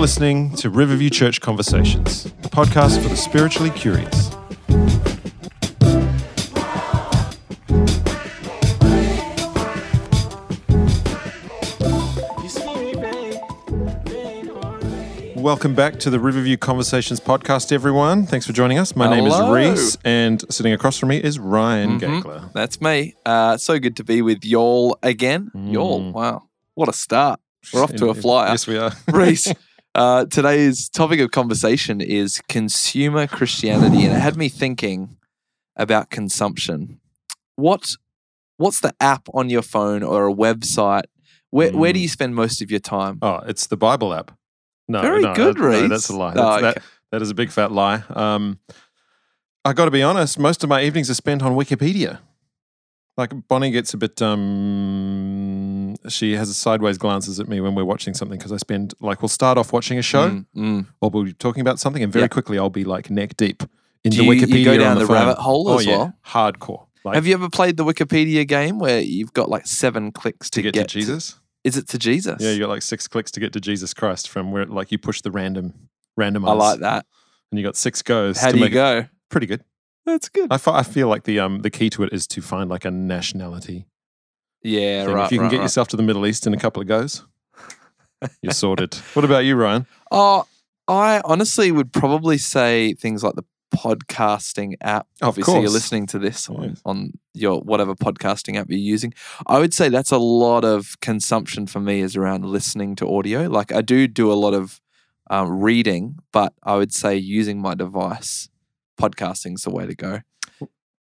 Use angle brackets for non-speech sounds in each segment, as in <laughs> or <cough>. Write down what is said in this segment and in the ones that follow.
Listening to Riverview Church Conversations, a podcast for the spiritually curious. Welcome back to the Riverview Conversations podcast, everyone. Thanks for joining us. My name is Reese, and sitting across from me is Ryan Mhm. Gagler. That's me. Uh, so good to be with y'all again. Y'all, Mm. wow. What a start. We're off to a flyer. Yes, we are. Reese, <laughs> uh, today's topic of conversation is consumer Christianity. And it had me thinking about consumption. What What's the app on your phone or a website? Where, where do Mm. you spend most of your time? Oh, it's the Bible app. No, Very no, good, that- no, that's a lie. Oh, That's- okay. that, that is a big fat lie. Um, I got to be honest. Most of my evenings are spent on Wikipedia. Like Bonnie gets a bit. Um, she has sideways glances at me when we're watching something because I spend like we'll start off watching a show Mm, mm. or we'll be talking about something, and very Yeah. quickly I'll be like neck deep into Do you, Wikipedia. you go down on the, phone. rabbit hole oh as yeah, well? hardcore. Like Have you ever played the Wikipedia game where you've got like seven clicks to to, get, to Jesus? Is it to Jesus? Yeah, you got like six clicks to get to Jesus Christ from where like you push the random randomize. I like that. and you got six goes. How do you go? pretty good. That's good. I, I feel like the um the key to it is to find like a nationality. Yeah, thing. right. if you can right, get right. yourself to the Middle East in a couple of goes, <laughs> you're sorted. what about you, Ryan? Oh, I honestly would probably say things like the podcasting app. Of Obviously, you're listening to this on, Yes. on your whatever podcasting app you're using. I would say that's a lot of consumption for me is around listening to audio. Like I do do a lot of um, reading, but I would say using my device, podcasting's the way to go.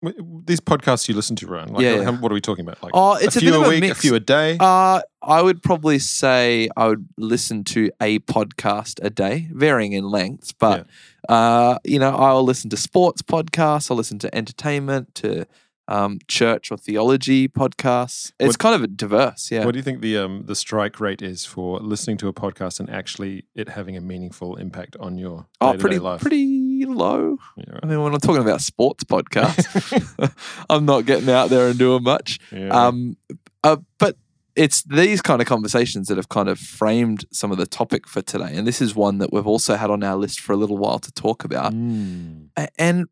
These podcasts you listen to, Ryan. Like, Yeah, yeah. how- what are we talking about? Like Oh, it's a a, few a a week, mix. a few a day. Uh, I would probably say I would listen to a podcast a day, varying in length. But uh, you know, I'll listen to sports podcasts. I'll listen to entertainment, to um, church or theology podcasts. It's What- kind of diverse. Yeah. What do you think the um the strike rate is for listening to a podcast and actually it having a meaningful impact on your oh, pretty life? pretty low. I mean, when I'm talking about sports podcasts, <laughs> <laughs> I'm not getting out there and doing much. Yeah. Um, uh, but it's these kind of conversations that have kind of framed some of the topic for today. And this is one that we've also had on our list for a little while to talk about. Mm. And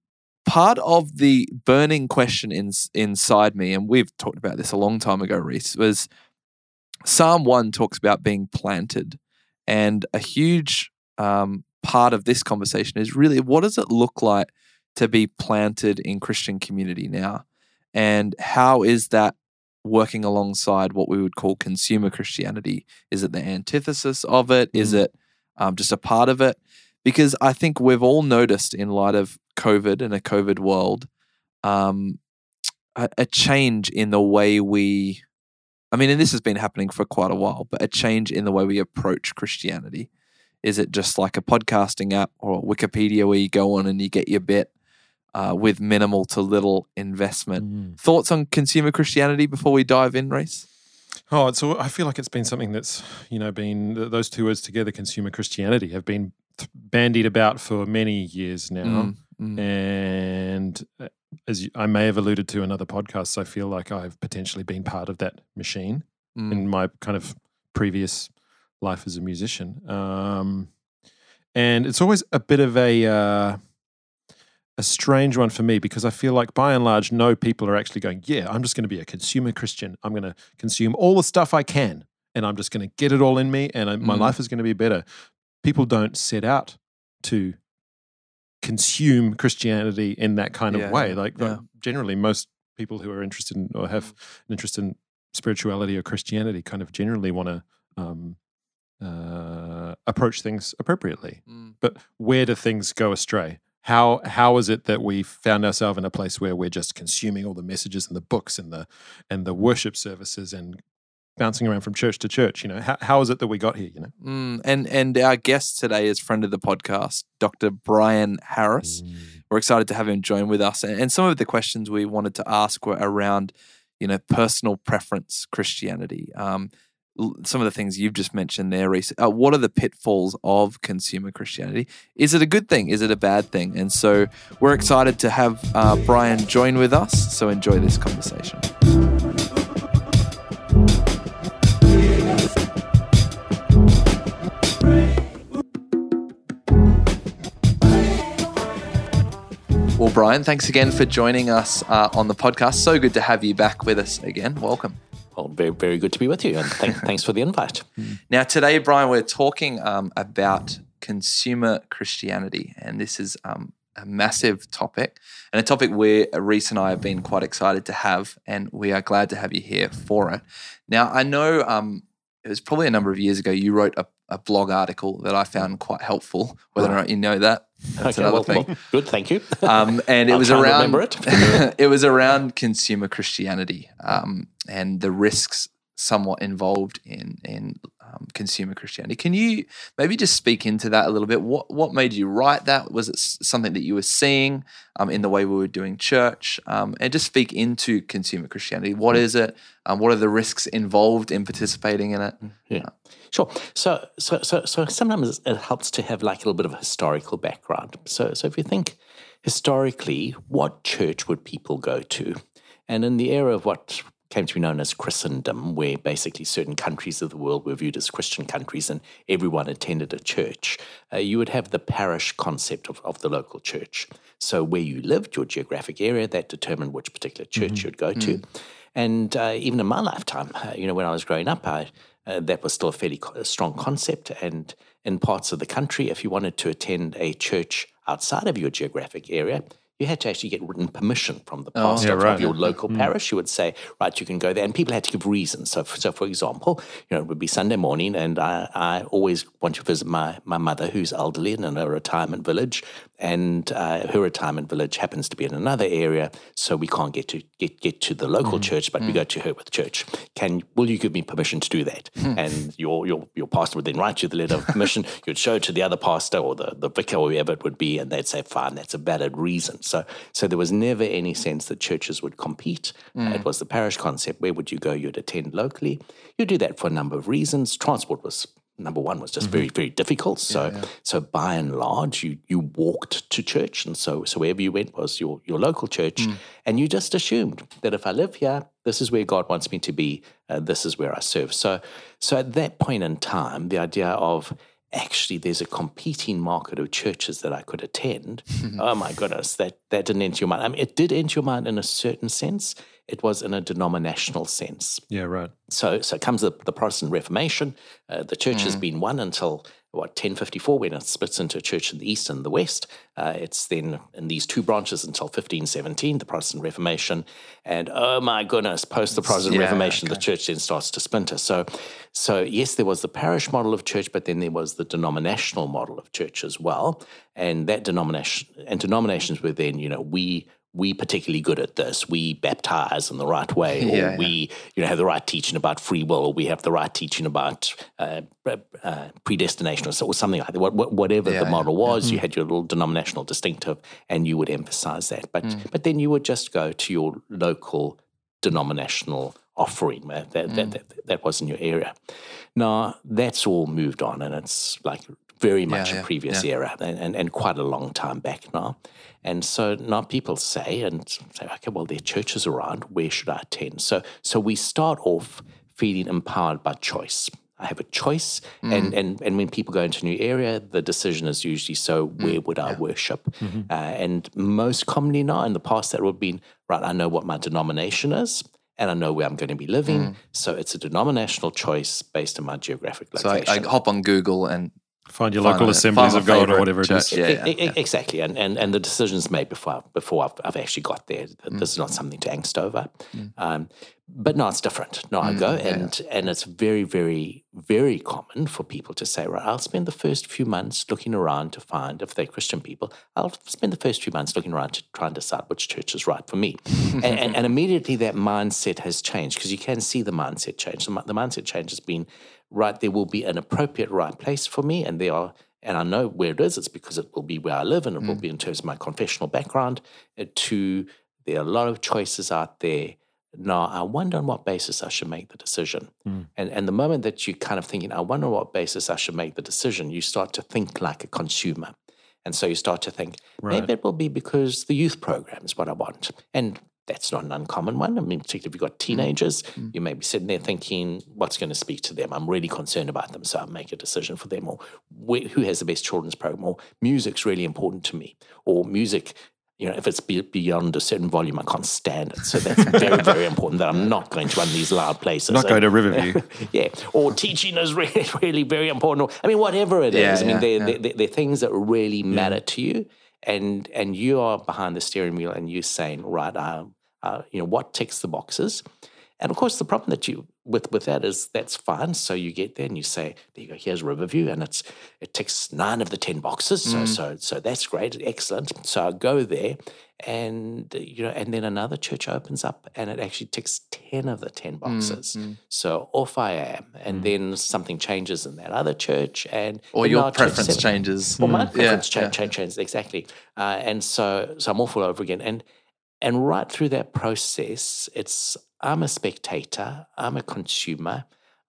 part of the burning question in, inside me, and we've talked about this a long time ago, Reese, was Psalm 1 talks about being planted. And a huge um, part of this conversation is really what does it look like to be planted in Christian community now? And how is that working alongside what we would call consumer Christianity? Is it the antithesis of it? Is Mm. it um, just a part of it? Because I think we've all noticed in light of COVID and a COVID world, um, a, a change in the way we, I mean, and this has been happening for quite a while, but a change in the way we approach Christianity. Is it just like a podcasting app or Wikipedia where you go on and you get your bit uh, with minimal to little investment? Mm. Thoughts on consumer Christianity before we dive in, Reese? Oh, it's. I feel like it's been something that's you know been those two words together, consumer Christianity, have been bandied about for many years now. Mm, mm. And uh, as you, I may have alluded to in other podcasts, I feel like I've potentially been part of that machine Mm. in my kind of previous life as a musician. Um, and it's always a bit of a uh, a strange one for me because I feel like by and large, no people are actually going, yeah, I'm just going to be a consumer Christian. I'm going to consume all the stuff I can and I'm just going to get it all in me and I, my Mm. life is going to be better. People don't set out to consume Christianity in that kind of Yeah, way. Like, yeah. like generally, most people who are interested in or have an interest in spirituality or Christianity kind of generally want to um, uh, approach things appropriately. Mm. But where do things go astray? How how is it that we found ourselves in a place where we're just consuming all the messages and the books and the and the worship services and bouncing around from church to church? You know, how, how is it that we got here? You know, Mm. And and our guest today is friend of the podcast, Dr. Brian Harris. We're excited to have him join with us. And, and some of the questions we wanted to ask were around, you know, personal preference Christianity. Um, some of the things you've just mentioned there, Reese. Uh, what are the pitfalls of consumer Christianity? Is it a good thing? Is it a bad thing? And so we're excited to have uh, Brian join with us. So enjoy this conversation. Well, Brian, thanks again for joining us uh, on the podcast. So good to have you back with us again. Welcome. Well, very, very good to be with you, and thank, thanks for the invite. <laughs> Now, today, Brian, we're talking um, about consumer Christianity, and this is um, a massive topic and a topic where Reese and I have been quite excited to have, and we are glad to have you here for it. Now, I know um, it was probably a number of years ago you wrote a, a blog article that I found quite helpful. Whether or not you know that, that's okay, another well, thing. well, good, thank you. Um, and <laughs> it was around it. <laughs> it was around consumer Christianity um, and the risks somewhat involved in in um, consumer Christianity. Can you maybe just speak into that a little bit? What what made you write that? Was it something that you were seeing um, in the way we were doing church? Um, and just speak into consumer Christianity. What is it? Um, what are the risks involved in participating in it? Yeah, sure. So, so, so, so sometimes it helps to have like a little bit of a historical background. So, so if you think historically, what church would people go to? And in the era of what came to be known as Christendom, where basically certain countries of the world were viewed as Christian countries and everyone attended a church, uh, you would have the parish concept of, of the local church. So, where you lived, your geographic area, that determined which particular church you'd go to. And uh, even in my lifetime, uh, you know, when I was growing up, I, uh, that was still a fairly co- strong concept. And in parts of the country, if you wanted to attend a church outside of your geographic area, you had to actually get written permission from the oh, pastor Yeah, of your local hmm. parish. You would say, right, you can go there. And people had to give reasons. So, so for example, you know, it would be Sunday morning, and I, I always want to visit my, my mother, who's elderly and in a retirement village. And uh, her retirement village happens to be in another area, so we can't get to get, get to the local mm-hmm. church, but we mm. go to her with church. Can will you give me permission to do that? Hmm. And your your your pastor would then write you the letter of permission. You'd show it to the other pastor or the, the vicar or whoever it would be, and they'd say, "Fine, that's a valid reason." So so there was never any sense that churches would compete. Uh, it was the parish concept. Where would you go? You'd attend locally. You do that for a number of reasons. Transport was number one was just very very difficult. So so by and large, you you walked to church, and so so wherever you went was your your local church, and you just assumed that if I live here, this is where God wants me to be. Uh, this is where I serve. So so at that point in time, the idea of actually there's a competing market of churches that I could attend. <laughs> oh my goodness, that that didn't enter your mind. I mean, it did enter your mind in a certain sense. It was in a denominational sense. Yeah, right. So, so comes the, the Protestant Reformation. Uh, the church has been one until what 1054 when it splits into a church in the east and the west. Uh, it's then in these two branches until 1517, the Protestant Reformation, and oh my goodness, post the Protestant yeah, Reformation, the church then starts to splinter. So, so yes, there was the parish model of church, but then there was the denominational model of church as well, and that denomination and denominations were then you know we we particularly good at this. We baptize in the right way, <laughs> or Yeah, yeah. we you know have the right teaching about free will, or we have the right teaching about uh, uh, predestination, or, something like that. What, what, whatever Yeah, the model was, you had your little denominational distinctive, and you would emphasize that. But but then you would just go to your local denominational offering. uh, That that, that, that was in your area. Now that's all moved on, and it's like very much a previous era and, and, and quite a long time back now. And so now people say and say, okay, well, there are churches around. Where should I attend? So so we start off feeling empowered by choice. I have a choice, hmm. and, and and when people go into a new area, the decision is usually so hmm. where would I worship? Mm-hmm. Uh, and most commonly now, in the past, that would have been right. I know what my denomination is, and I know where I'm going to be living. Hmm. So it's a denominational choice based on my geographic location. So I. I hop on Google and Find your local assemblies of God or whatever it is. church. Yeah, E- e- Exactly, and, and and the decisions made before before I've, I've actually got there. This is not something to angst over, um, but no, it's different. No, I go and and it's very very very common for people to say, right, I'll spend the first few months looking around to find if they're Christian people. I'll spend the first few months looking around to try and decide which church is right for me, <laughs> and, and, and immediately that mindset has changed because you can see the mindset change. The, the mindset change has been right. There will be an appropriate right place for me, and there are and I know where it is. It's because it will be where I live, and it will be in terms of my confessional background. uh, To there are a lot of choices out there. Now, I wonder on what basis I should make the decision. Hmm. And and the moment that you're kind of thinking, I wonder on what basis I should make the decision, you start to think like a consumer. And so you start to think, maybe it will be because the youth program is what I want. And that's not an uncommon one. I mean, particularly if you've got hmm. Hmm. teenagers, you may be sitting there thinking, what's going to speak to them? I'm really concerned about them, so I'll make a decision for them. Or wh- who has the best children's program? Or music's really important to me. Or music you know, if it's be- beyond a certain volume, I can't stand it. So that's very, very important that I'm not going to run these loud places. Not going to Riverview. <laughs> yeah, or teaching is really, <laughs> really very important. Or, I mean, whatever it is. Yeah, I mean, they're, yeah. They're, they're things that really matter to you, and and you are behind the steering wheel, and you're saying, right, uh, uh, you know, what ticks the boxes. And of course, the problem that you with with that is that's fine. So you get there and you say, "There you go. Here's Riverview," and it's it ticks nine of the ten boxes. So so so that's great, excellent. So I go there, and you know, and then another church opens up, and it actually ticks ten of the ten boxes. So off I am, and then something changes in that other church, and Or your preference seven- changes. well, my Mm. preference yeah, cha- cha- changes exactly, uh, and so so I'm off all over again, and and right through that process, it's I'm a spectator, I'm a consumer,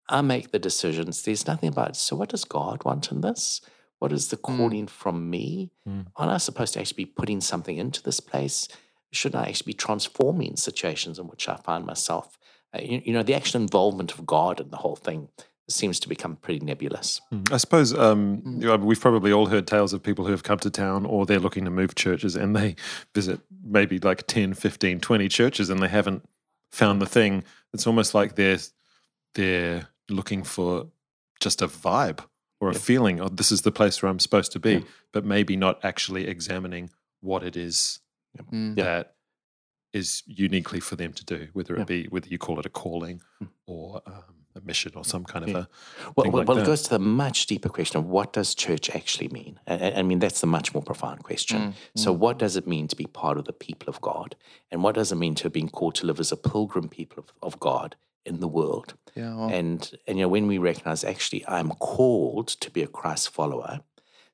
I make the decisions. There's nothing about so what does God want in this? What is the calling from me? Mm. Aren't I supposed to actually be putting something into this place? Shouldn't I actually be transforming situations in which I find myself? Uh, you, you know, the actual involvement of God in the whole thing seems to become pretty nebulous. I suppose um, you know, we've probably all heard tales of people who have come to town or they're looking to move churches and they visit maybe like 10, 15, 20 churches and they haven't found the thing. It's almost like they're, they're looking for just a vibe or a feeling, oh, this is the place where I'm supposed to be, Yeah. but maybe not actually examining what it is Mm. Yeah. that is uniquely for them to do, whether it Yeah. be whether you call it a calling Mm. or um, a mission or some kind of Yeah. a Well, thing well, like well it goes to the much deeper question of what does church actually mean? I, I- I mean, that's the much more profound question. Mm, So, what does it mean to be part of the people of God? And what does it mean to have been called to live as a pilgrim people of, of God in the world? Yeah, well, And, and, you know, when we recognize actually I'm called to be a Christ follower.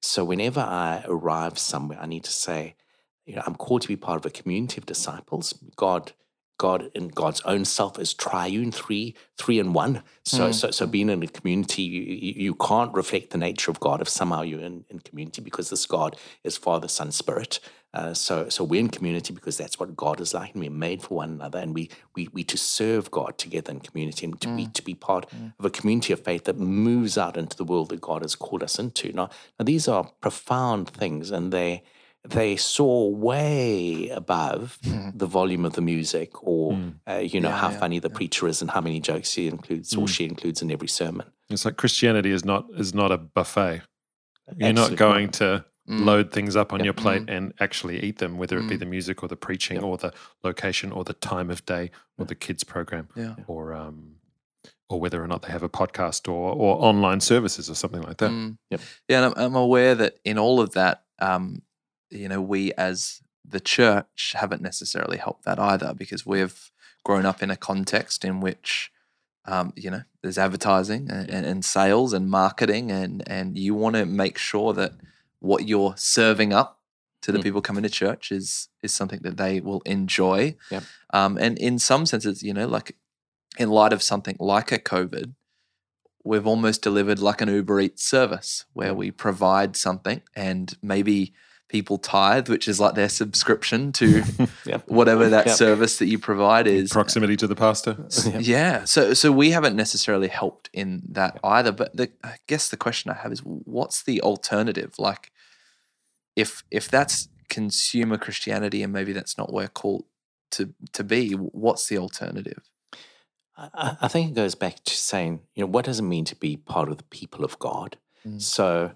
So, whenever I arrive somewhere, I need to say, you know, I'm called to be part of a community of disciples. God, God in God's own self is triune, three, three in one. So, hmm. so, so being in a community, you, you can't reflect the nature of God if somehow you're in, in community because this God is Father, Son, Spirit. Uh, so, so we're in community because that's what God is like, and we're made for one another, and we we we to serve God together in community, and to be hmm. to be part hmm. of a community of faith that moves out into the world that God has called us into. Now, now these are profound things, and they they soar way above the volume of the music or uh, you know Yeah, how yeah, funny the preacher is and how many jokes he includes or she includes in every sermon. It's like Christianity is not is not a buffet. You're not going to Mm. load things up on Yep. your plate and actually eat them, whether it be Mm. the music or the preaching or the location or the time of day or the kids program yeah. or um or whether or not they have a podcast or or online services or something like that. Mm. Yep. Yeah, and I'm, I'm aware that in all of that, um, you know, we as the church haven't necessarily helped that either because we've grown up in a context in which, um, you know, there's advertising and, and, and sales and marketing, and and you want to make sure that what you're serving up to the Mm. people coming to church is is something that they will enjoy. Um, and in some senses, you know, like in light of something like a COVID, we've almost delivered like an Uber Eats service where we provide something and maybe people tithe, which is like their subscription to <laughs> Yep. whatever that Yep. service that you provide is. Proximity to the pastor. Yep. Yeah. So so we haven't necessarily helped in that either. But the, I guess the question I have is what's the alternative? Like if if that's consumer Christianity and maybe that's not where called to to be, what's the alternative? I- I, I think it goes back to saying, you know, what does it mean to be part of the people of God? Mm. So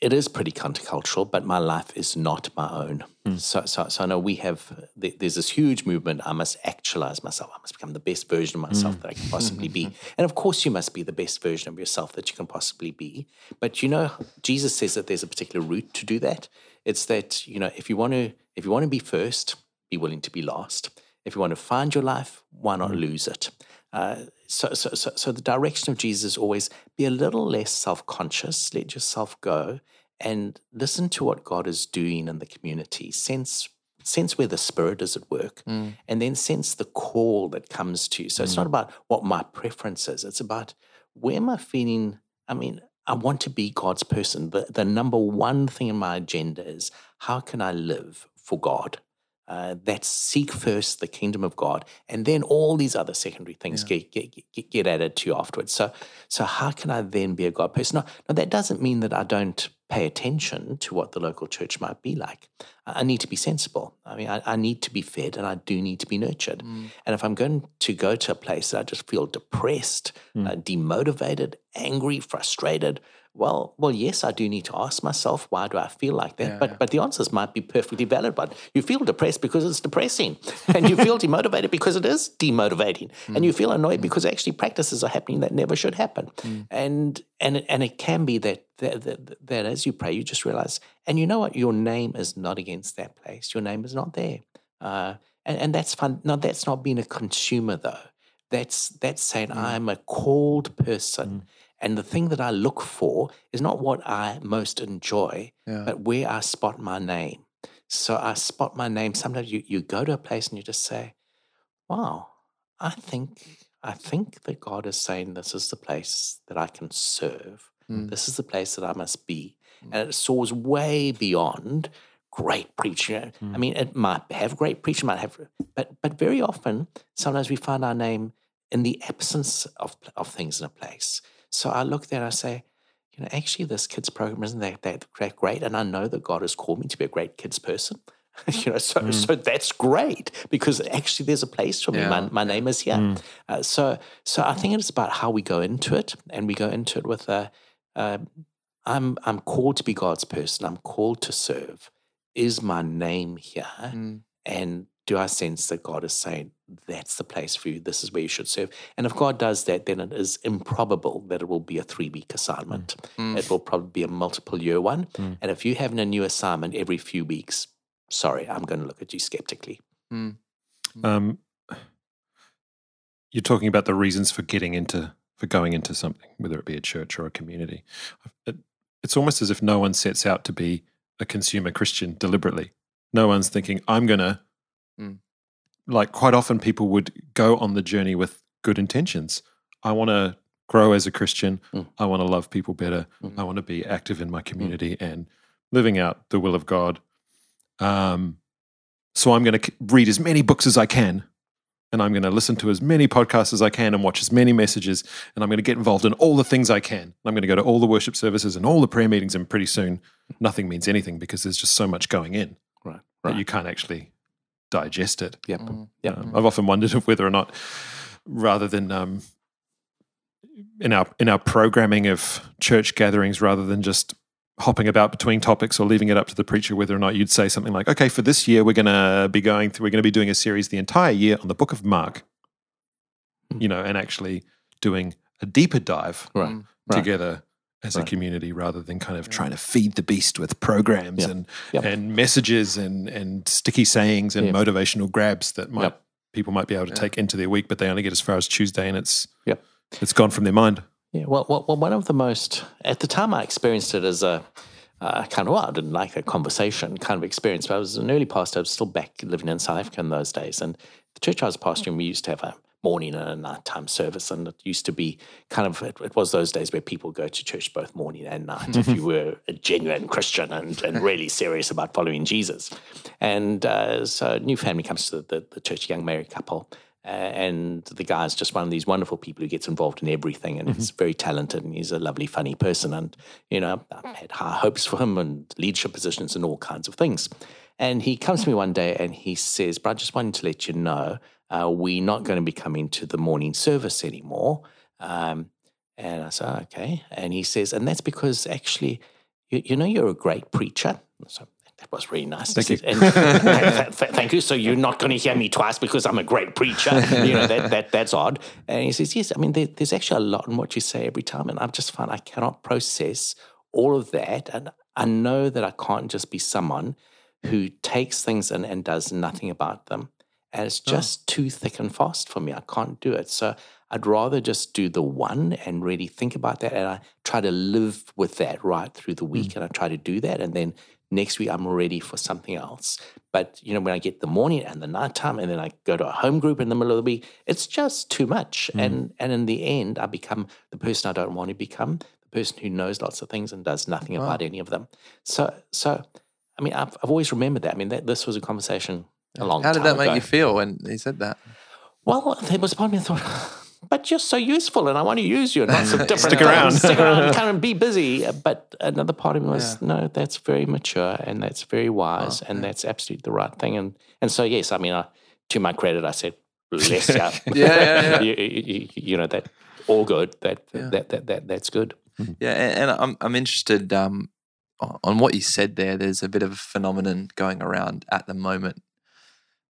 it is pretty countercultural, but my life is not my own. Hmm. So, so, so I know we have, there's this huge movement. I must actualize myself. I must become the best version of myself hmm. that I can possibly be. Mm-hmm. And of course, you must be the best version of yourself that you can possibly be. But you know, Jesus says that there's a particular route to do that. It's that, you know, if you want to, if you want to be first, be willing to be last. If you want to find your life, why not hmm. lose it? Uh, so, so, so, so the direction of Jesus is always be a little less self-conscious. Let yourself go and listen to what God is doing in the community. Sense, sense where the Spirit is at work, Mm. and then sense the call that comes to you. So it's not about what my preference is. It's about where am I feeling. I mean, I want to be God's person. The, the number one thing in my agenda is how can I live for God? Uh, that's seek first the kingdom of God, and then all these other secondary things get, get, get get added to you afterwards. So, so how can I then be a God person? No, no, that doesn't mean that I don't pay attention to what the local church might be like. I need to be sensible. I mean, I, I need to be fed and I do need to be nurtured. And if I'm going to go to a place that I just feel depressed, uh, demotivated, angry, frustrated, well, well, yes, I do need to ask myself, why do I feel like that? Yeah, but yeah. but the answers might be perfectly valid. But you feel depressed because it's depressing, and you feel <laughs> demotivated because it is demotivating, and mm. you feel annoyed mm. because actually practices are happening that never should happen. Mm. And and it, and it can be that that, that that as you pray, you just realize, and you know what, your name is not against that place. Your name is not there, uh, and and that's fun. No, that's not being a consumer though. That's that's saying I'm a called person. And the thing that I look for is not what I most enjoy, Yeah. but where I spot my name. So I spot my name. Sometimes you, you go to a place and you just say, Wow, I think I think that God is saying this is the place that I can serve. Mm. This is the place that I must be. And it soars way beyond great preaching. I mean, it might have great preaching, might have but but very often, sometimes we find our name in the absence of of things in a place. So I look there and I say, you know, actually, this kids program isn't that, that that great, and I know that God has called me to be a great kids person. <laughs> you know, so so that's great because actually there's a place for me. My, Yeah. my name is here. Uh, so so I think it's about how we go into it, and we go into it with a. Uh, I'm I'm called to be God's person. I'm called to serve. Is my name here? Mm. And do I sense that God is saying, that's the place for you? This is where you should serve. And if God does that, then it is improbable that it will be a three week assignment. Mm. It will probably be a multiple year one. Mm. And if you're having a new assignment every few weeks, sorry, I'm going to look at you skeptically. Mm. Um, you're talking about the reasons for getting into for going into something, whether it be a church or a community. It, it's almost as if no one sets out to be a consumer Christian deliberately. No one's thinking, "I'm gonna." Mm. Like quite often, people would go on the journey with good intentions. I want to grow as a Christian. Mm. I want to love people better. Mhm. I want to be active in my community and living out the will of God. Um, so I'm going to read as many books as I can, and I'm going to listen to as many podcasts as I can, and watch as many messages, and I'm going to get involved in all the things I can. I'm going to go to all the worship services and all the prayer meetings, and pretty soon nothing means anything because there's just so much going in Right. that Right. you can't actually digest it. Yep. Mm. Yep. Um, I've often wondered if <laughs> whether or not, rather than um, in our in our programming of church gatherings, rather than just hopping about between topics or leaving it up to the preacher, whether or not you'd say something like, "Okay, for this year, we're going to be going through, we're going to be doing a series the entire year on the Book of Mark," Hmm. you know, and actually doing a deeper dive Right. Mm. Right. together as a community rather than kind of trying to feed the beast with programs Yep. and Yep. and messages and and sticky sayings and motivational grabs that might people might be able to Yeah. take into their week, but they only get as far as Tuesday and it's Yep. it's gone from their mind. Yeah, well, well, well, one of the most at the time I experienced it as a uh, kind of well, I didn't like that conversation kind of experience, but I was an early pastor. I was still back living in South Africa in those days, and the church I was pastoring, we used to have a morning and a nighttime service, and it used to be kind of it, it was those days where people go to church both morning and night if you <laughs> were a genuine Christian and, and really serious about following Jesus. And uh, so, a new family comes to the, the church, a young married couple. Uh, and the guy's just one of these wonderful people who gets involved in everything and he's very talented and he's a lovely, funny person. And, you know, I've had high hopes for him and leadership positions and all kinds of things. And he comes to me one day and he says, But I just wanted to let you know uh, we're not going to be coming to the morning service anymore. Um, and I said, "Oh, okay. And he says, And that's because actually, you, you know, you're a great preacher. So that was really nice. Thank He you. and, th- th- thank you. So you're not going to hear me twice because I'm a great preacher. You know, that, that that's odd. And he says, yes, I mean, there, there's actually a lot in what you say every time. And I've just found I cannot process all of that. And I know that I can't just be someone who takes things in and does nothing about them. And it's oh. just too thick and fast for me. I can't do it. So I'd rather just do the one and really think about that. And I try to live with that right through the hmm. week. And I try to do that. And then next week I'm ready for something else. But you know, when I get the morning and the nighttime, and then I go to a home group in the middle of the week, it's just too much. Hmm. And and in the end, I become the person I don't want to become, the person who knows lots of things and does nothing about any of them. So so, I mean, I've, I've always remembered that. I mean, that this was a conversation a long time. How did that make ago. you feel when he said that? Well, there was a part of me that thought, <laughs> but you're so useful and I want to use you and lots of <laughs> different Stick around. things. Stick around, come and be busy. But another part of me was, no, that's very mature and that's very wise and that's absolutely the right thing. And and so yes, I mean, I, to my credit, I said, bless you. <laughs> Yeah, yeah, yeah. you, you, you know that all good. That that, that that that's good. Yeah, and, and I'm I'm interested um, o- on what you said there. There's a bit of a phenomenon going around at the moment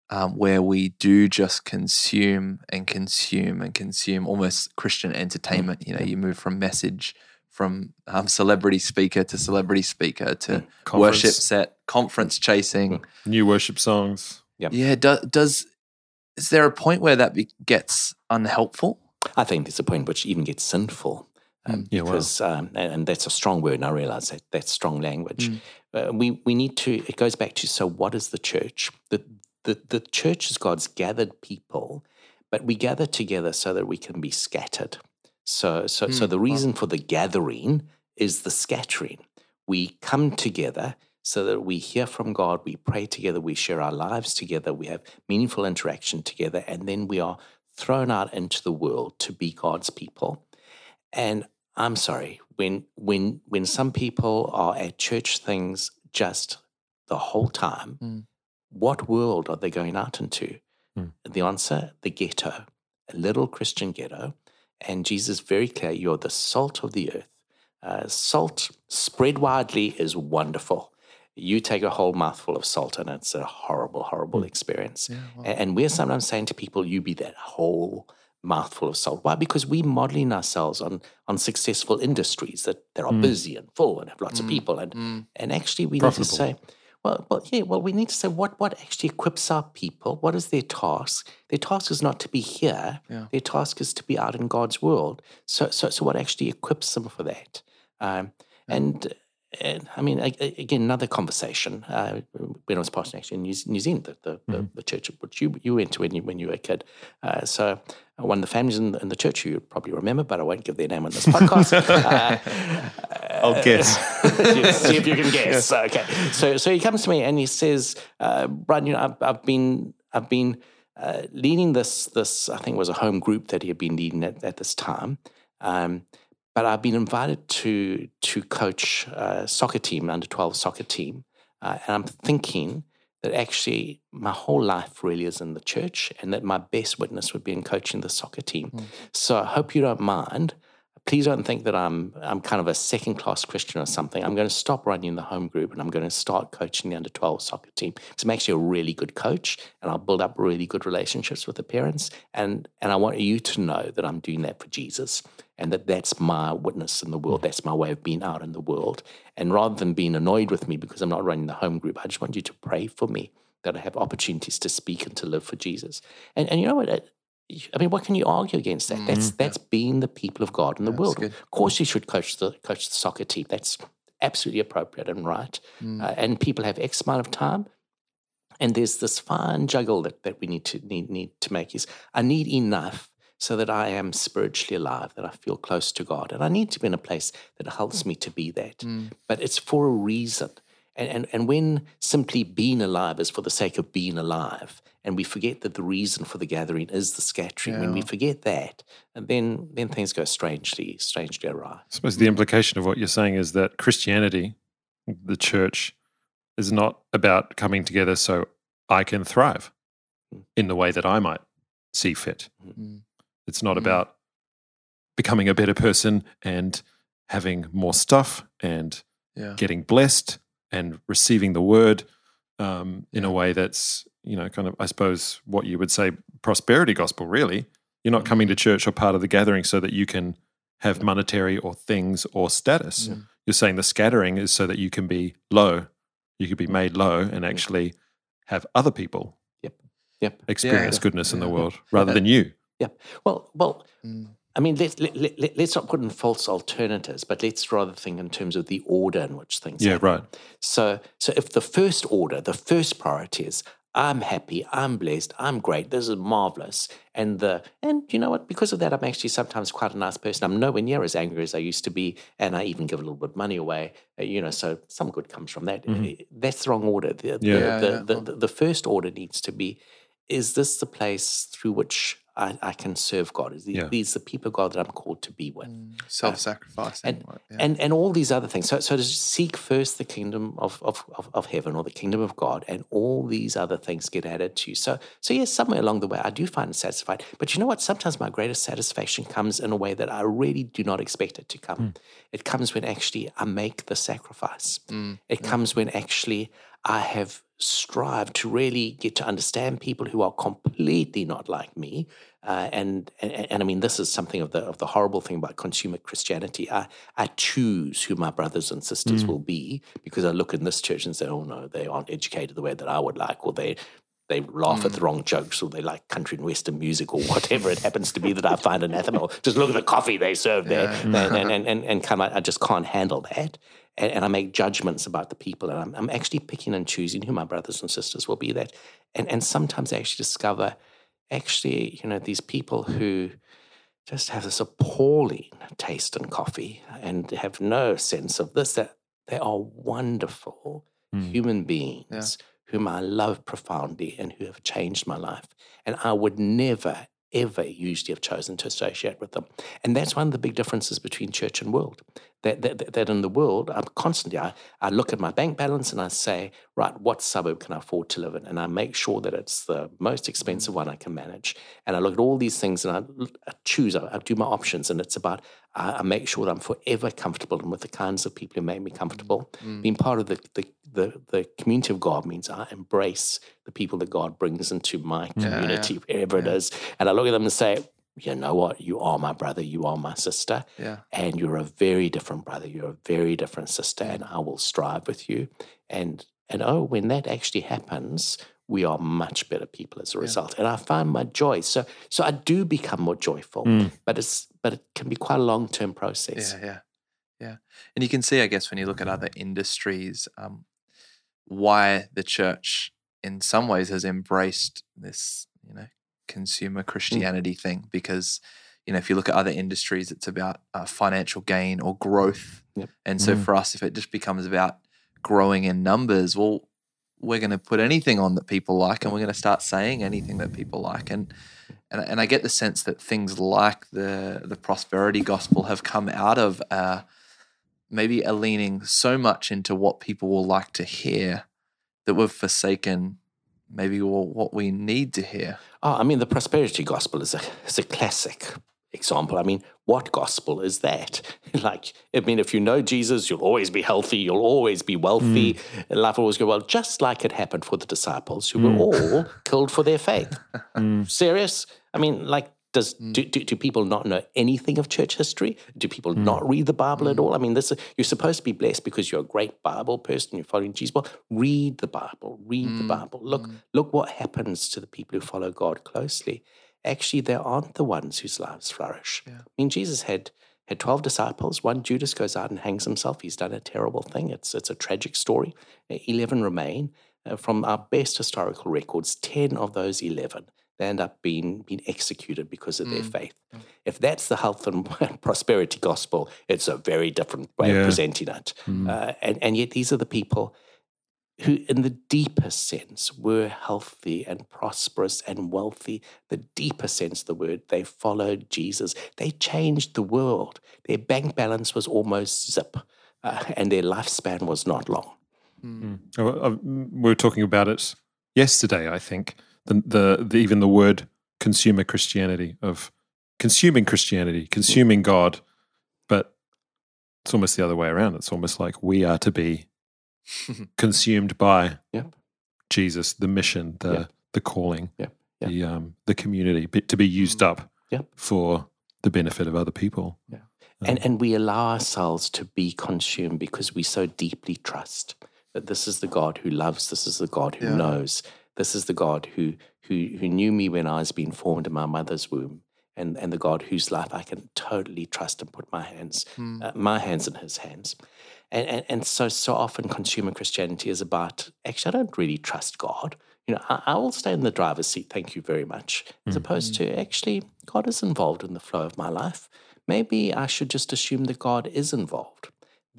um, where we do just consume and consume and consume almost Christian entertainment. You know, you move from message from um, celebrity speaker to celebrity speaker to Conference. worship set, conference chasing. New worship songs. Yeah, do, does is there a point where that be, gets unhelpful? I think there's a point which even gets sinful. Um, Yeah, wow. because um, and, and that's a strong word, and I realize that that's strong language. Mm. Uh, we we need to. It goes back to so what is the church? The the the church is God's gathered people, but we gather together so that we can be scattered. So so so Mm, the wow. reason for the gathering is the scattering. We come together so that we hear from God, we pray together, we share our lives together, we have meaningful interaction together, and then we are thrown out into the world to be God's people. And I'm sorry, when when when some people are at church things just the whole time, Mm. what world are they going out into? Mm. The answer, the ghetto, a little Christian ghetto. And Jesus very clear, you're the salt of the earth. Uh, salt spread widely is wonderful. You take a whole mouthful of salt and it's a horrible, horrible experience. A- And we're sometimes saying to people, you be that whole mouthful of salt. Why? Because we're modeling ourselves on, on successful industries that, that are busy and full and have lots of people. And, Mm. and actually, we Profitable. need to say, well, well, yeah, well, we need to say what, what actually equips our people. What is their task? Their task is not to be here. Yeah. Their task is to be out in God's world. So, so, so what actually equips them for that? Um, and, and I mean, again, another conversation. Uh, when I was pastoring actually in New, Zealand, the, the, the, the church which you, you went to when you, when you were a kid. Uh, so uh, one of the families in the, in the church you probably remember, but I won't give their name on this podcast. <laughs> uh, <laughs> I'll guess. <laughs> see if you can guess. Okay. So so he comes to me and he says, uh, Brian, you know, I've, I've been I've been uh, leading this this I think it was a home group that he had been leading at, at this time. Um, but I've been invited to to coach a soccer team, under twelve soccer team, uh, and I'm thinking that actually my whole life really is in the church, and that my best witness would be in coaching the soccer team. So I hope you don't mind. Please don't think that I'm I'm kind of a second class Christian or something. I'm going to stop running the home group and I'm going to start coaching the under 12 soccer team. So I'm actually a really good coach and I'll build up really good relationships with the parents. And, and I want you to know that I'm doing that for Jesus and that that's my witness in the world. That's my way of being out in the world. And rather than being annoyed with me because I'm not running the home group, I just want you to pray for me that I have opportunities to speak and to live for Jesus. And, and you know what? I mean, what can you argue against that? That's that's being the people of God in the world. good. Of course, you should coach the coach the soccer team. That's absolutely appropriate and right. Mm. Uh, and people have X amount of time. And there's this fine juggle that, that we need to need need to make is I need enough so that I am spiritually alive, that I feel close to God. And I need to be in a place that helps me to be that. Mm. But it's for a reason. And, and, and when simply being alive is for the sake of being alive, and we forget that the reason for the gathering is the scattering, when we forget that, and then then things go strangely, strangely awry. I suppose the implication of what you're saying is that Christianity, the church, is not about coming together so I can thrive in the way that I might see fit. Mm. It's not Mm. about becoming a better person and having more stuff and Yeah. getting blessed and receiving the word um, in a way that's, you know, kind of, I suppose, what you would say prosperity gospel, really. You're not coming to church or part of the gathering so that you can have monetary or things or status. Mm. You're saying the scattering is so that you can be low, you could be made low and actually have other people Yep. experience yeah. goodness in the world <laughs> rather than you. Yep. Well, well, Mm. I mean, let, let, let, let- let's not put in false alternatives, but let's rather think in terms of the order in which things Yeah, happen. right. So, so if the first order, the first priority is I'm happy, I'm blessed, I'm great, this is marvelous, and the and you know what? Because of that, I'm actually sometimes quite a nice person. I'm nowhere near as angry as I used to be, and I even give a little bit of money away. uh, You know, so some good comes from that. Uh, That's the wrong order. The, the- Yeah. Yeah, the, yeah. the, the, the first order needs to be is this the place through which I, I can serve God? Is the, Yeah. these the people God that I'm called to be with? Mm. Self-sacrificing. and- yeah. and and all these other things. So so to seek first the kingdom of, of of of heaven or the kingdom of God, and all these other things get added to you. So so yes, somewhere along the way, I do find it satisfied. But you know what? Sometimes my greatest satisfaction comes in a way that I really do not expect it to come. Hmm. It comes when actually I make the sacrifice. Mm, It hmm. comes when actually I have strived to really get to understand people who are completely not like me. Uh, and, and and I mean, this is something of the of the horrible thing about consumer Christianity. I I choose who my brothers and sisters will be because I look in this church and say, oh no, they aren't educated the way that I would like, or they they laugh at the wrong jokes, or they like country and western music, or whatever it happens to be that I find anathema. Just look at the coffee they serve there, <laughs> and, and, and, and, and come, I I just can't handle that. And, and I make judgments about the people, and I'm, I'm actually picking and choosing who my brothers and sisters will be. That, and and sometimes I actually discover, actually, you know, these people who just have this appalling taste in coffee and have no sense of this. That they are wonderful Mm. human beings whom I love profoundly and who have changed my life. And I would never, ever usually have chosen to associate with them. And that's one of the big differences between church and world. That, that, that in the world, I'm constantly, I, I look at my bank balance and I say, right, what suburb can I afford to live in? And I make sure that it's the most mm-hmm. expensive one I can manage. And I look at all these things and I, I choose, I, I do my options. And it's about, I, I make sure I'm forever comfortable and with the kinds of people who make me comfortable. Mm. Being part of the, the, the, the community of God means I embrace the people that God brings into my yeah. community, wherever it is. And I look at them and say, you know what? You are my brother. You are my sister. Yeah. And you're a very different brother. You're a very different sister. Mm. And I will strive with you. And and oh, when that actually happens, we are much better people as a result. And I find my joy. So so I do become more joyful. Mm. But it's but it can be quite a long term process. Yeah, yeah, yeah. And you can see, I guess, when you look at other industries, um, why the church, in some ways, has embraced this, you know, consumer Christianity thing. Because, you know, if you look at other industries, it's about uh, financial gain or growth. Yep. And so Mm. for us, if it just becomes about growing in numbers, well, we're going to put anything on that people like, and we're going to start saying anything that people like, and and and I get the sense that things like the the prosperity gospel have come out of uh, maybe a leaning so much into what people will like to hear that we've forsaken maybe what we need to hear. Oh, I mean, the prosperity gospel is a is a classic example. I mean, what gospel is that? <laughs> like, I mean, if you know Jesus, you'll always be healthy, you'll always be wealthy, hmm. and life will always go well, just like it happened for the disciples who were hmm. all <laughs> killed for their faith. Hmm. Serious? I mean, like, does do, do, do people not know anything of church history? Do people not read the Bible at all? I mean, this is, you're supposed to be blessed because you're a great Bible person. You're following Jesus. Well, read the Bible. Read the Bible. Look, look what happens to the people who follow God closely. Actually, they aren't the ones whose lives flourish. I mean, Jesus had had twelve disciples. One Judas goes out and hangs himself. He's done a terrible thing. It's it's a tragic story. Eleven remain. Uh, from our best historical records, ten of those eleven they end up being being executed because of their faith. If that's the health and <laughs> prosperity gospel, it's a very different way Yeah. of presenting it. Uh, and and yet these are the people who, in the deeper sense, were healthy and prosperous and wealthy. The deeper sense of the word, they followed Jesus. They changed the world. Their bank balance was almost zip, uh, <laughs> and their lifespan was not long. Uh, We were talking about it yesterday. I think the, the, the even the word consumer Christianity of consuming Christianity, consuming God, but it's almost the other way around. It's almost like we are to be <laughs> consumed by Yep. Jesus, the mission, the Yep. the calling, Yep. The um, the community, to be used up Yep. for the benefit of other people. Yeah, And, and we allow ourselves to be consumed because we so deeply trust that this is the God who loves, this is the God who Yeah. knows, this is the God who, who, who knew me when I was being formed in my mother's womb, and, and the God whose life I can totally trust and put my hands, uh, my hands in his hands. And, and, and so, so often consumer Christianity is about, actually, I don't really trust God. You know, I, I will stay in the driver's seat, thank you very much, as mm-hmm. opposed to actually, God is involved in the flow of my life. Maybe I should just assume that God is involved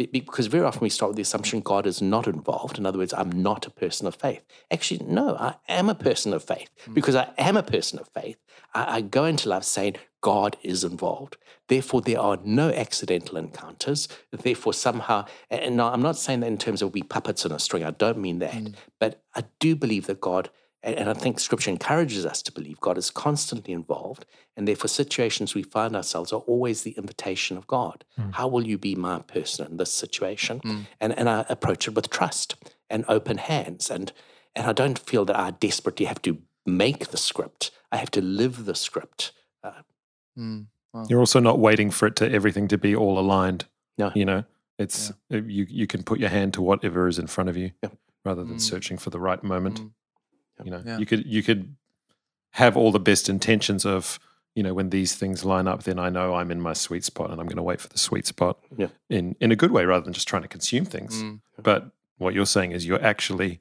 Because very often we start with the assumption God is not involved. In other words, I'm not a person of faith. Actually, no, I am a person of faith. Hmm. Because I am a person of faith, I, I go into life saying God is involved. Therefore, there are no accidental encounters. Therefore, somehow, and now I'm not saying that in terms of we puppets on a string. I don't mean that. Hmm. But I do believe that God and, and I think scripture encourages us to believe God is constantly involved. And therefore, situations we find ourselves are always the invitation of God. How will you be my person in this situation? And, and I approach it with trust and open hands. And, and I don't feel that I desperately have to make the script, I have to live the script. Uh, Mm. You're also not waiting for it to everything to be all aligned. No. You know, it's uh, you you can put your hand to whatever is in front of you Yeah. rather than Mm. searching for the right moment. Mm. You know, Yeah. you could you could have all the best intentions of you know when these things line up, then I know I'm in my sweet spot and I'm going to wait for the sweet spot Yeah. in in a good way rather than just trying to consume things. Mm. But what you're saying is you're actually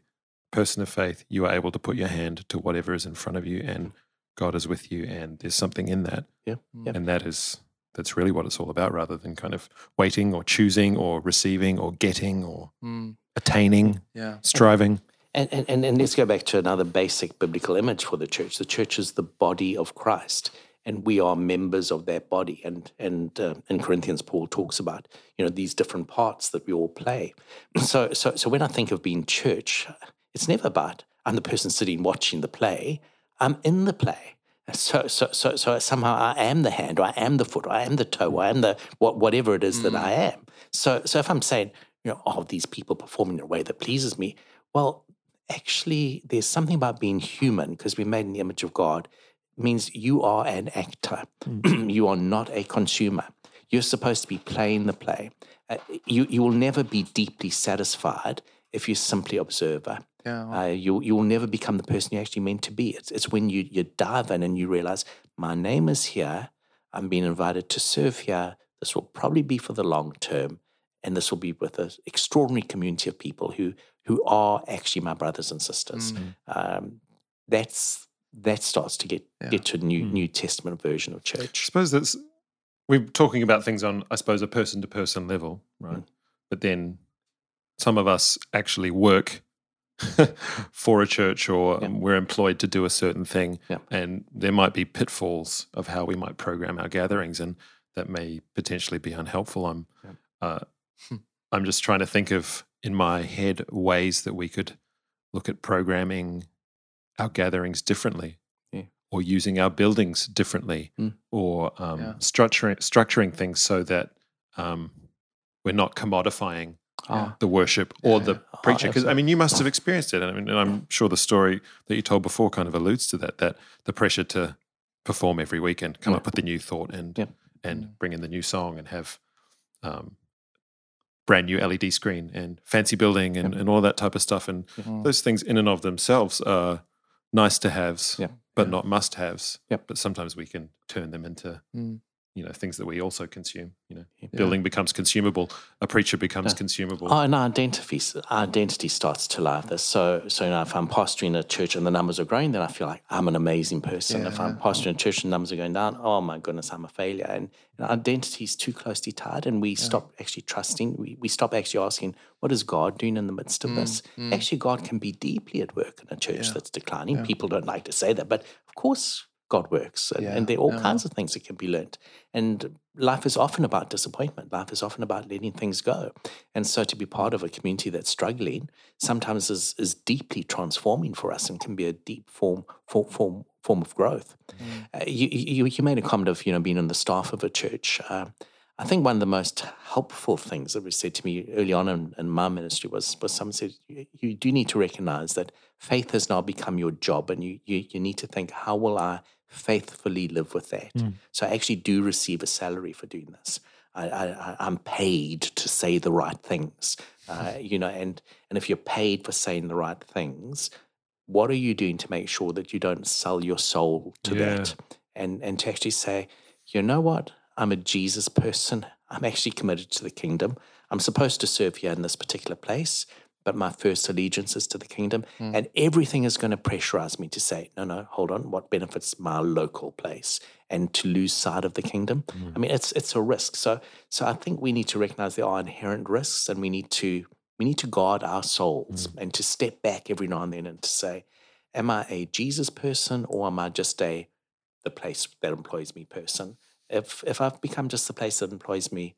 a person of faith. You are able to put your hand to whatever is in front of you, and God is with you, and there's something in that, yeah. Yeah. and that is that's really what it's all about, rather than kind of waiting or choosing or receiving or getting or Mm. attaining, Yeah. striving. And, and, and, and let's go back to another basic biblical image for the church. The church is the body of Christ, and we are members of that body. And, and uh, in Corinthians, Paul talks about you know these different parts that we all play. So, so, so when I think of being church, it's never about I'm the person sitting watching the play. I'm in the play. So, so, so, so somehow I am the hand, or I am the foot, or I am the toe, or I am the what, whatever it is that I am. So, so if I'm saying, you know, oh, these people performing in a way that pleases me, well, actually, there's something about being human because we're made in the image of God. means you are an actor. <clears throat> you are not a consumer. You're supposed to be playing the play. Uh, you you will never be deeply satisfied if you're simply observer. Yeah. Uh, you you will never become the person you're actually meant to be. It's it's when you you dive in and you realize my name is here. I'm being invited to serve here. This will probably be for the long term, and this will be with an extraordinary community of people who who are actually my brothers and sisters. Mm. Um, that's that starts to get Yeah. get to a new Mm. New Testament version of church. I suppose that's we're talking about things on, I suppose, a person to person level, right? Mm. But then some of us actually work <laughs> for a church or Yeah. um, we're employed to do a certain thing. Yeah. And there might be pitfalls of how we might program our gatherings, and that may potentially be unhelpful. I'm, uh, I'm just trying to think of in my head ways that we could look at programming our gatherings differently Yeah. or using our buildings differently Mm. or um, Yeah. structuring structuring things so that um, we're not commodifying Yeah. the worship or Yeah, the. Oh, preacher. Because I mean, you must have experienced it, and I mean, and I'm sure the story that you told before kind of alludes to that. That the pressure to perform every weekend, come up with the new thought, and and Mm. bring in the new song, and have um, brand new LED screen and fancy building and, and all that type of stuff. And Mm. those things in and of themselves are nice to haves, but not must haves. But sometimes we can turn them into Mm. You know things that we also consume. You know, Yeah. building becomes consumable, a preacher becomes Yeah. consumable. Oh, and our identity, our identity starts to lie this. So, so you know, if I'm pastoring a church and the numbers are growing, then I feel like I'm an amazing person. if I'm pastoring a church and the numbers are going down, oh my goodness, I'm a failure. And, and our identity is too closely tied, and we stop actually trusting. We, we stop actually asking, what is God doing in the midst of mm, this? Mm. Actually, God can be deeply at work in a church Yeah. that's declining. People don't like to say that, but of course, God works, and, Yeah. and there are all Yeah. kinds of things that can be learned. And life is often about disappointment. Life is often about letting things go. And so to be part of a community that's struggling sometimes is, is deeply transforming for us and can be a deep form form form, form of growth. Uh, you, you you made a comment of you know being on the staff of a church. Uh, I think one of the most helpful things that was said to me early on in, in my ministry was was someone said you, you do need to recognize that faith has now become your job, and you you, you need to think how will I faithfully live with that. So I actually do receive a salary for doing this. I, I'm paid to say the right things, uh, <laughs> you know, and and if you're paid for saying the right things, what are you doing to make sure that you don't sell your soul to Yeah. that? And and to actually say, you know what, I'm a Jesus person. I'm actually committed to the kingdom. I'm supposed to serve here in this particular place, but my first allegiance is to the kingdom. And everything is going to pressurize me to say, no, no, hold on, what benefits my local place? and to lose sight of the kingdom. Mm. I mean, it's it's a risk. So so I think we need to recognize there are inherent risks, and we need to we need to guard our souls Mm. and to step back every now and then and to say, am I a Jesus person or am I just a the place that employs me person? If if I've become just the place that employs me,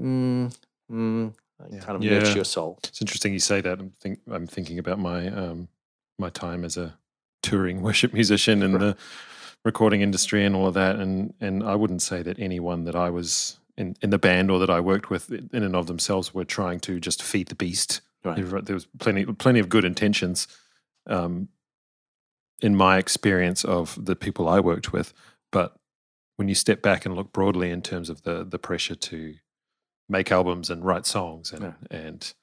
mm, mm, Yeah. kind of Yeah. nurture your soul. It's interesting you say that. I'm, think, I'm thinking about my um, my time as a touring <laughs> worship musician in Right. the recording industry and all of that, and and I wouldn't say that anyone that I was in, in the band or that I worked with in and of themselves were trying to just feed the beast. Right. There there was plenty plenty of good intentions. Um, in my experience of the people I worked with, but when you step back and look broadly in terms of the the pressure to make albums and write songs and Yeah. and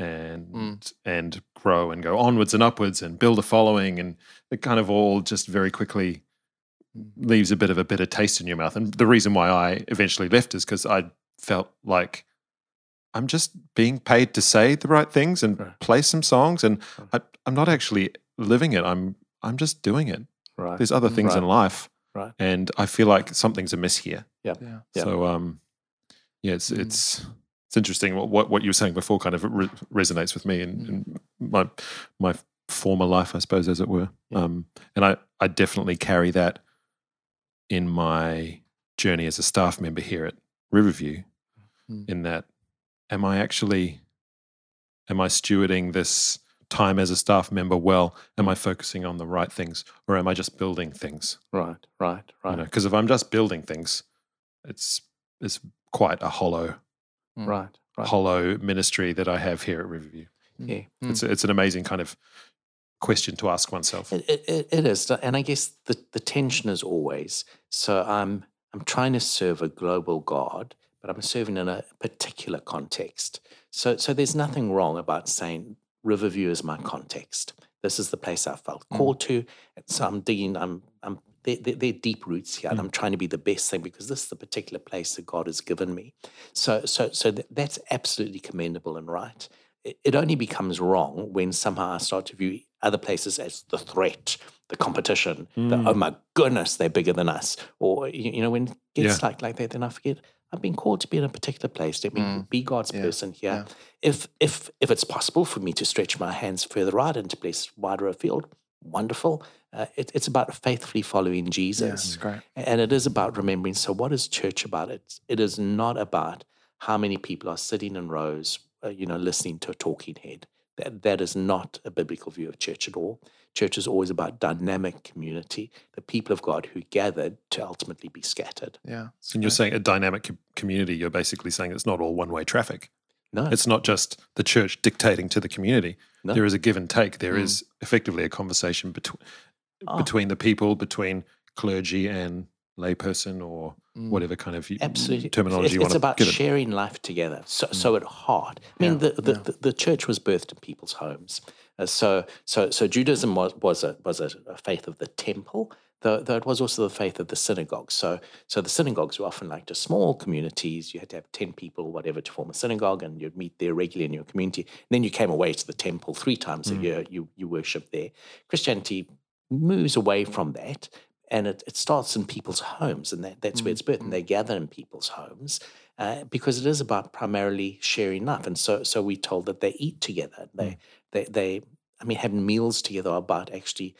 and Mm. and grow and go onwards and upwards and build a following and it kind of all just very quickly leaves a bit of a bitter taste in your mouth. And the reason why I eventually left is because I felt like I'm just being paid to say the right things and Right. play some songs, and I, I'm not actually living it. I'm I'm just doing it. Right. There's other things in life, Right. and I feel like something's amiss here. Yeah. Yeah. So um, yeah, it's Mm. it's it's interesting. What, what what you were saying before kind of re- resonates with me in, Mm. my my former life, I suppose, as it were. Yeah. Um, and I I definitely carry that in my journey as a staff member here at Riverview. Mm. In that, am I actually am I stewarding this time as a staff member well? Am I focusing on the right things, or am I just building things? Right. Right. Right. Because if I'm just building things, it's it's quite a hollow Mm. Right. Right. hollow ministry that I have here at Riverview. Yeah. It's it's an amazing kind of question to ask oneself. It, it, it- it is, and I guess the, the tension is always. So I'm I'm trying to serve a global God, but I'm serving in a particular context. So so there's nothing wrong about saying Riverview is my context. This is the place I felt Mm. called to. So I'm digging. I'm I'm there are deep roots here, and Mm. I'm trying to be the best thing because this is the particular place that God has given me. So so so th- that's absolutely commendable and right it- it only becomes wrong when somehow I start to view other places as the threat, the competition, the Mm. oh my goodness, they're bigger than us. Or you, you know, when it gets Yeah. like like that, then I forget I've been called to be in a particular place. Let me Mm. be God's Yeah. person here. Yeah. If if if it's possible for me to stretch my hands further out and to bless wider afield, wonderful. Uh, it, it's about faithfully following Jesus. Yes, great. And it is about remembering. So, what is church about? It it is not about how many people are sitting in rows, uh, you know, listening to a talking head. That that is not a biblical view of church at all. Church is always about dynamic community, the people of God who gathered to ultimately be scattered. Yeah. And you're saying a dynamic com- community. You're basically saying it's not all one way traffic. No, It's not just the church dictating to the community. No. There is a give and take. There Mm. is effectively a conversation between Ah. between the people, between clergy and layperson, or Mm. whatever kind of Absolutely. terminology It's, you it's want to about give it. sharing life together. So, so at heart, I mean, Yeah, the, the, yeah. the, the church was birthed in people's homes. Uh, so, so, so Judaism was, was, a, was a, a faith of the temple, though, though it was also the faith of the synagogue. So, so the synagogues were often like just small communities. You had to have 10 people whatever to form a synagogue, and you'd meet there regularly in your community. And then you came away to the temple three times a Mm. year, you, you worship there. Christianity moves away from that and it, it starts in people's homes and that, that's where it's birthed and they gather in people's homes uh, because it is about primarily sharing life and so so we told that they eat together they they they i mean having meals together are about actually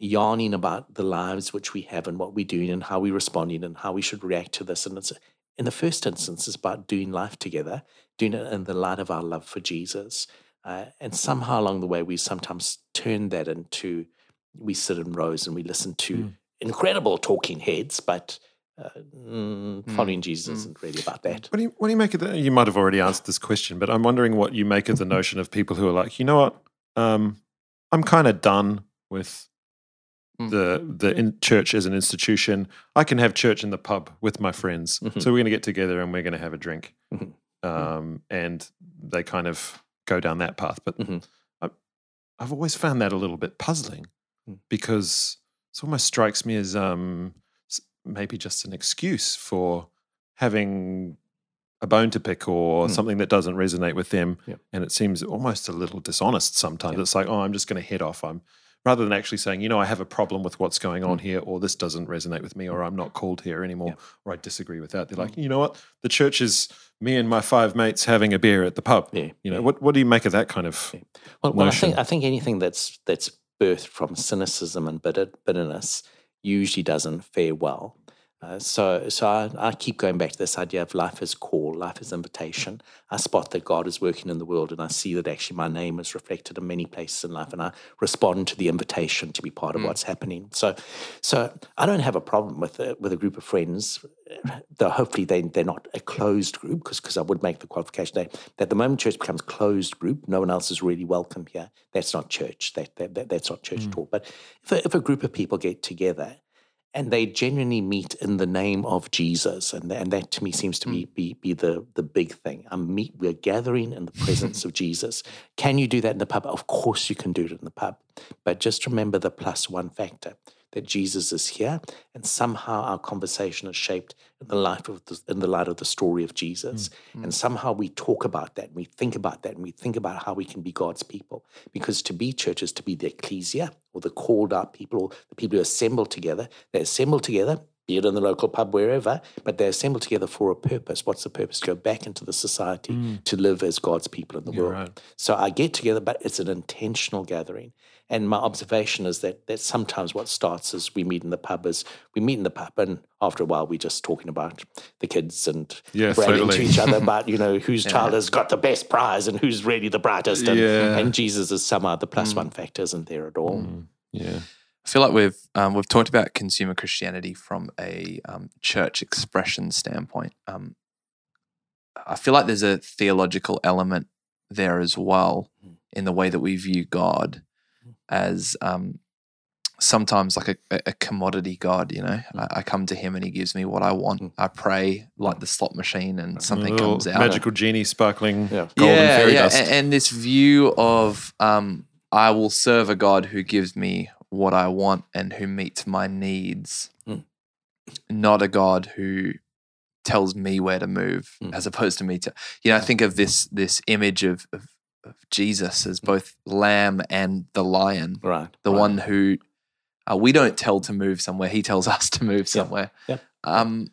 yarning about the lives which we have and what we're doing and how we're responding and how we should react to this and it's in the first instance it's about doing life together doing it in the light of our love for jesus uh, and somehow along the way we sometimes turn that into we sit in rows and we listen to Mm. incredible talking heads, but uh, mm, Mm, following Jesus mm. isn't really about that. What do you what do you make of that? You might have already answered this question, but I'm wondering what you make of the <laughs> notion of people who are like, you know what, um, I'm kind of done with Mm. the the in church as an institution. I can have church in the pub with my friends, Mhm. so we're going to get together and we're going to have a drink, Mhm. um, and they kind of go down that path. But Mhm. I, I've always found that a little bit puzzling Mm. because it almost strikes me as um, maybe just an excuse for having a bone to pick or Mm. something that doesn't resonate with them. Yep. And it seems almost a little dishonest sometimes. Yep. It's like, oh, I'm just going to head off. I'm rather than actually saying, you know, I have a problem with what's going on mm. here, or this doesn't resonate with me, or I'm not called here anymore, or I disagree with that. They're mm. like, you know what? The church is me and my five mates having a beer at the pub. Yeah, You know, what what do you make of that kind of? Well, well I think I think anything that's that's birthed from cynicism and bitter, bitterness usually doesn't fare well. Uh, so, so I, I keep going back to this idea of life as call, life as invitation. I spot that God is working in the world, and I see that actually my name is reflected in many places in life, and I respond to the invitation to be part of what's happening. So, so I don't have a problem with a, with a group of friends. Though hopefully they they're not a closed group, because because I would make the qualification that, that the moment church becomes closed group, no one else is really welcome here. That's not church. That, that, that that's not church at all. But if a, if a group of people get together and they genuinely meet in the name of Jesus, and and that to me seems to hmm. be be, be the the big thing. I'm meet, we're gathering in the <laughs> presence of Jesus. Can you do that in the pub? Of course, you can do it in the pub, but just remember the plus one factor that Jesus is here, and somehow our conversation is shaped in the life of the, in the light of the story of Jesus, mm, mm. and somehow we talk about that, and we think about that, and we think about how we can be God's people. Because to be church is to be the ecclesia or the called out people, or the people who assemble together. They assemble together, be it in the local pub, wherever, but they assemble together for a purpose. What's the purpose? To go back into the society mm. to live as God's people in the world. right. So I get together, but it's an intentional gathering. And my observation is that that sometimes what starts is we meet in the pub is we meet in the pub and after a while we're just talking about the kids and Yeah, bragging totally. to each other <laughs> about, you know, whose child has got the best prize and who's really the brightest. And, Yeah. and Jesus is somehow the plus one factor isn't there at all. Yeah. I feel like we've um, we've talked about consumer Christianity from a um, church expression standpoint. Um, I feel like there's a theological element there as well in the way that we view God as um, sometimes like a, a- a commodity God. You know, I, I come to Him and He gives me what I want. I pray like the slot machine, and something comes out. Magical genie sparkling Yeah. golden yeah, fairy yeah. dust. And, and this view of um, I will serve a God who gives me what I want and who meets my needs, Mm. not a God who tells me where to move Mm. as opposed to me to you know I think of this this image of, of, of Jesus as both lamb and the lion Right. the right. one who uh, we don't tell to move somewhere he tells <laughs> us to move somewhere yeah. um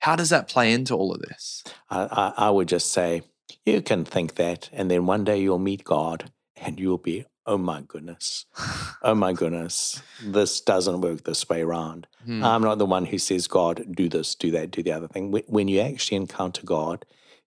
how does that play into all of this I, I, I would just say, you can think that, and then one day you'll meet God and you'll be, oh my goodness, oh my goodness, this doesn't work this way around. Hmm. I'm not the one who says, God, do this, do that, do the other thing. When, you actually encounter God,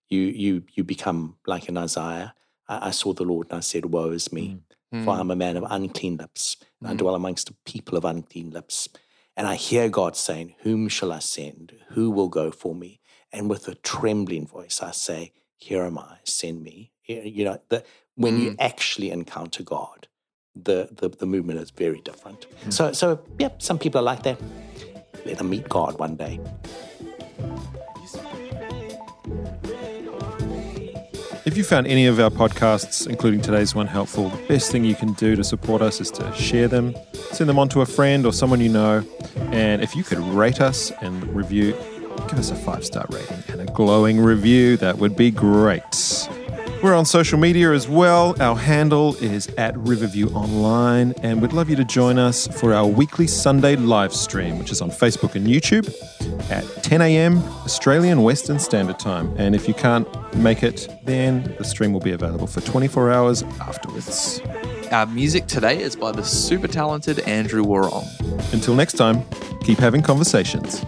you you you become like in Isaiah. I, I saw the Lord and I said, Woe is me, for Hmm. I'm a man of unclean lips, and I Mm. dwell amongst a people of unclean lips. And I hear God saying, Whom shall I send? Who will go for me? And with a trembling voice, I say, Here am I, send me. You know, the, when you actually encounter God, the, the, the movement is very different. So, so, yeah, some people are like that. Let them meet God one day. If you found any of our podcasts, including today's one, helpful, the best thing you can do to support us is to share them, send them on to a friend or someone you know. And if you could rate us and review, give us a five star rating and a glowing review, that would be great. We're on social media as well. Our handle is at Riverview Online, and we'd love you to join us for our weekly Sunday live stream, which is on Facebook and YouTube at 10 a.m. Australian Western Standard Time. And if you can't make it, then the stream will be available for 24 hours afterwards. Our music today is by the super talented Andrew Warong. Until next time, keep having conversations.